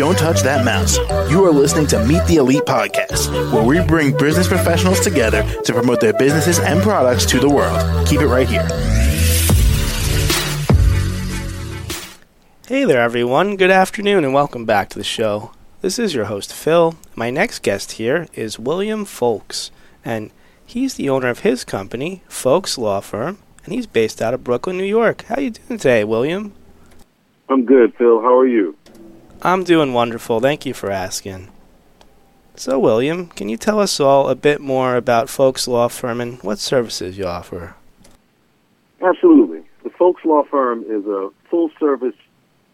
Don't touch that mouse. You are listening to Meet the Elite Podcast, where we bring business professionals together to promote their businesses and products to the world. Keep it right here. Hey there, everyone. Good afternoon, and welcome back to the show. This is your host, Phil. My next guest here is William Fowlkes, and he's the owner of his company, Fowlkes Law Firm, and he's based out of Brooklyn, New York. How you doing today, William? I'm good, Phil. How are you? I'm doing wonderful. Thank you for asking. So, William, can you tell us all a bit more about Fowlkes Law Firm and what services you offer? Absolutely. The Fowlkes Law Firm is a full service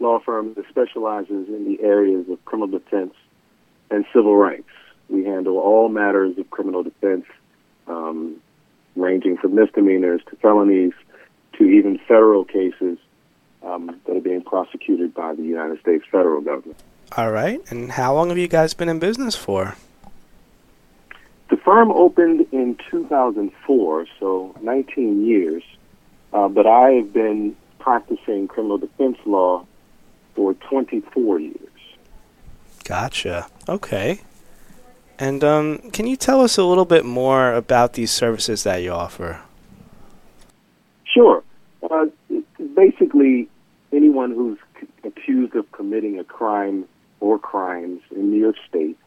law firm that specializes in the areas of criminal defense and civil rights. We handle all matters of criminal defense, um, ranging from misdemeanors to felonies to even federal cases um, that are being prosecuted by the United States federal government. All right. And how long have you guys been in business for? The firm opened in 2004, so 19 years, uh, but I have been practicing criminal defense law for 24 years. Gotcha. Okay. And um, can you tell us a little bit more about these services that you offer? Sure. Uh, basically, anyone who's c- accused of committing a crime or crimes in New York State.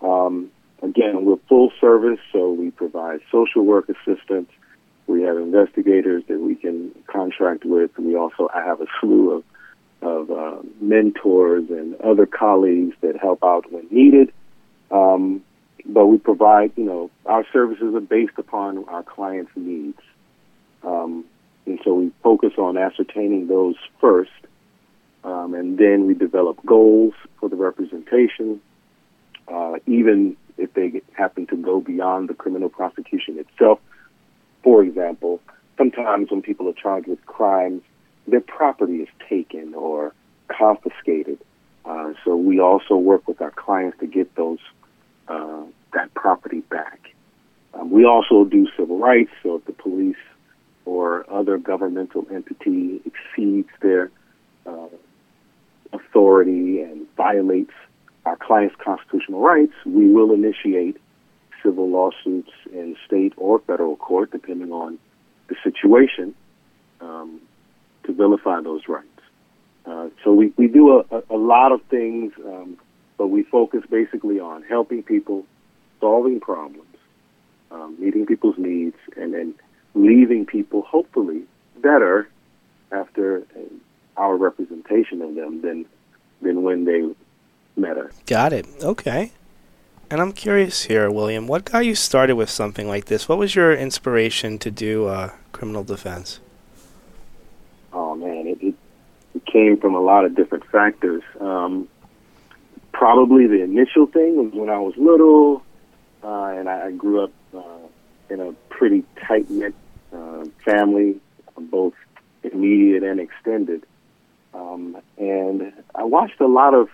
Um, again, we're full service, so we provide social work assistance. We have investigators that we can contract with. We also I have a slew of of uh, mentors and other colleagues that help out when needed. Um, but we provide, you know, our services are based upon our clients' needs. Um, and so we focus on ascertaining those first, um, and then we develop goals for the representation, uh, even if they happen to go beyond the criminal prosecution itself. For example, sometimes when people are charged with crimes, their property is taken or confiscated. Uh, so we also work with our clients to get those uh, that property back. Um, we also do civil rights. So if the police or other governmental entity exceeds their uh, authority and violates our clients' constitutional rights, we will initiate civil lawsuits in state or federal court, depending on the situation. Um, to vilify those rights. Uh, so we, we do a, a, lot of things, um, but we focus basically on helping people, solving problems, um, meeting people's needs, and then leaving people hopefully better after our representation of them than than when they met us. Got it. Okay. And I'm curious here, William, what got you started with something like this? What was your inspiration to do uh, criminal defense? oh man, it, it, it came from a lot of different factors. Um, probably the initial thing was when I was little, uh, and I, I grew up uh, in a pretty tight knit uh, family, both immediate and extended. Um, and I watched a lot of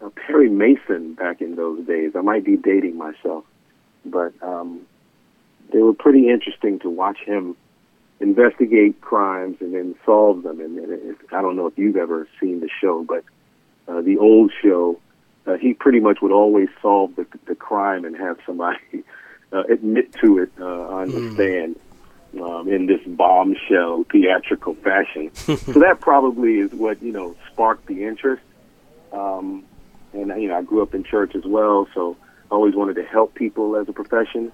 uh, Perry Mason back in those days. I might be dating myself, but um, they were pretty interesting to watch him investigate crimes and then solve them. And, and it, I don't know if you've ever seen the show, but uh, the old show, uh, he pretty much would always solve the, the crime and have somebody uh, admit to it uh, on the mm. stand um, in this bombshell theatrical fashion. so that probably is what you know sparked the interest. Um, and you know, I grew up in church as well, so I always wanted to help people as a profession.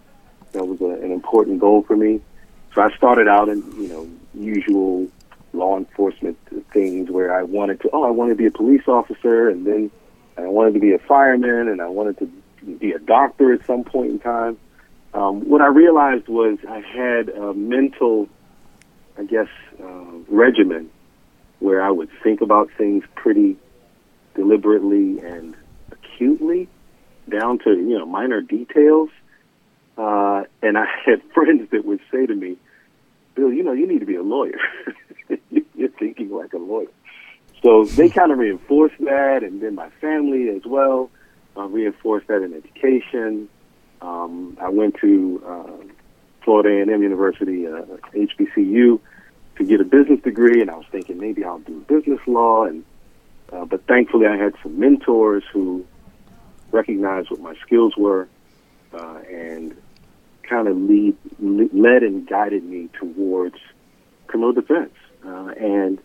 That was a, an important goal for me. So I started out in, you know, usual law enforcement things where I wanted to, oh, I wanted to be a police officer, and then I wanted to be a fireman, and I wanted to be a doctor at some point in time. Um, what I realized was I had a mental, I guess, uh, regimen where I would think about things pretty deliberately and acutely, down to you know minor details. Uh, and I had friends that would say to me, Bill, you know, you need to be a lawyer. You're thinking like a lawyer. So they kind of reinforced that, and then my family as well uh, reinforced that in education. Um, I went to uh, Florida A&M University, uh, HBCU, to get a business degree, and I was thinking maybe I'll do business law. And Uh, but thankfully, I had some mentors who recognized what my skills were uh, and kind of lead, led and guided me towards criminal defense. Uh, and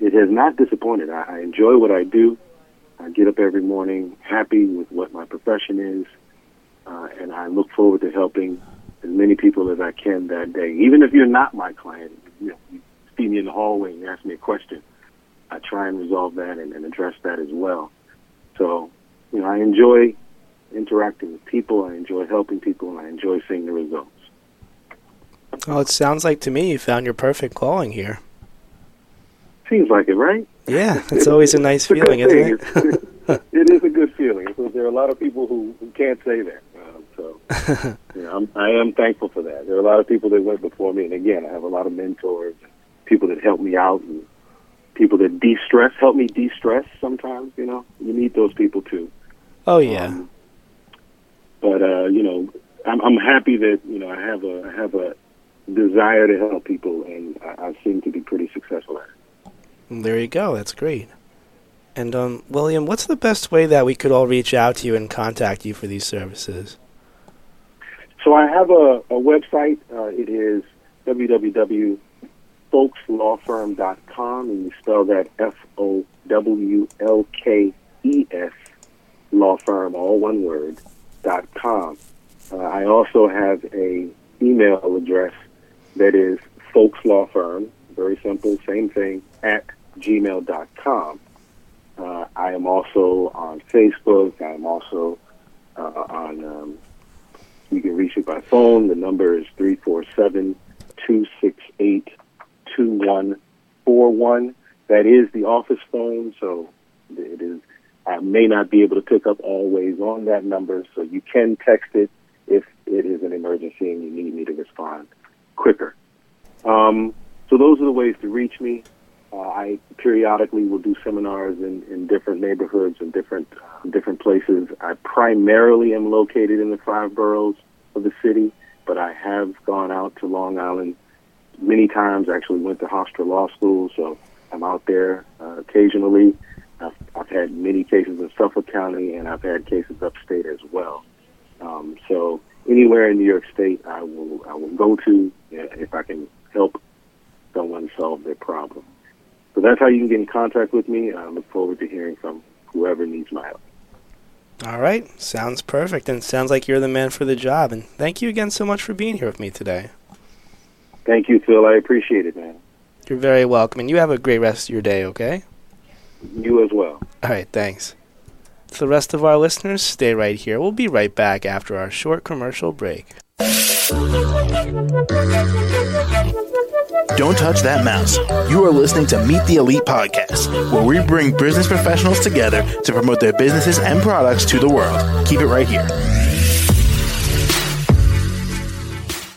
it has not disappointed. I, I enjoy what I do. I get up every morning happy with what my profession is, uh, and I look forward to helping as many people as I can that day. Even if you're not my client, you, know, you see me in the hallway and you ask me a question, I try and resolve that and, and address that as well. So, you know, I enjoy interacting with people, I enjoy helping people, and I enjoy seeing the results. Well, it sounds like to me you found your perfect calling here. Seems like it, right? Yeah, it's always a nice feeling, isn't it? it is a good feeling because there are a lot of people who, who can't say that. So, you know, I'm, I am thankful for that. There are a lot of people that went before me, and again, I have a lot of mentors, and people that help me out, and people that de-stress, help me de-stress. Sometimes, you know, you need those people too. Oh yeah. Um, but uh, you know, I'm, I'm happy that you know I have a I have a desire to help people, and I, I seem to be pretty successful at it. There you go. That's great. And um, William, what's the best way that we could all reach out to you and contact you for these services? So I have a, a website. Uh, it is www.fowlkeslawfirm.com, and you spell that F O W L K E S law firm, all one word, dot com. Uh, I also have a email address that is Fowlkes Law Firm, very simple, same thing, at gmail.com. Uh, I am also on Facebook. I am also uh, on, um, you can reach me by phone. The number is 347 268 2141. That is the office phone, so it is. I may not be able to pick up always on that number, so you can text it if it is an emergency and you need me to respond quicker. Um, so those are the ways to reach me. Uh, I periodically will do seminars in, in different neighborhoods and different uh, different places. I primarily am located in the five boroughs of the city, but I have gone out to Long Island many times. Actually, went to Hofstra Law School, so I'm out there uh, occasionally. I've, I've had many cases in Suffolk County, and I've had cases upstate as well. Um, so anywhere in New York State, I will I will go to if I can help someone solve their problem. So that's how you can get in contact with me. I look forward to hearing from whoever needs my help. All right. Sounds perfect. And sounds like you're the man for the job. And thank you again so much for being here with me today. Thank you, Phil. I appreciate it, man. You're very welcome. And you have a great rest of your day, okay? You as well. All right. Thanks. To the rest of our listeners, stay right here. We'll be right back after our short commercial break. Don't touch that mouse. You are listening to Meet the Elite Podcast, where we bring business professionals together to promote their businesses and products to the world. Keep it right here.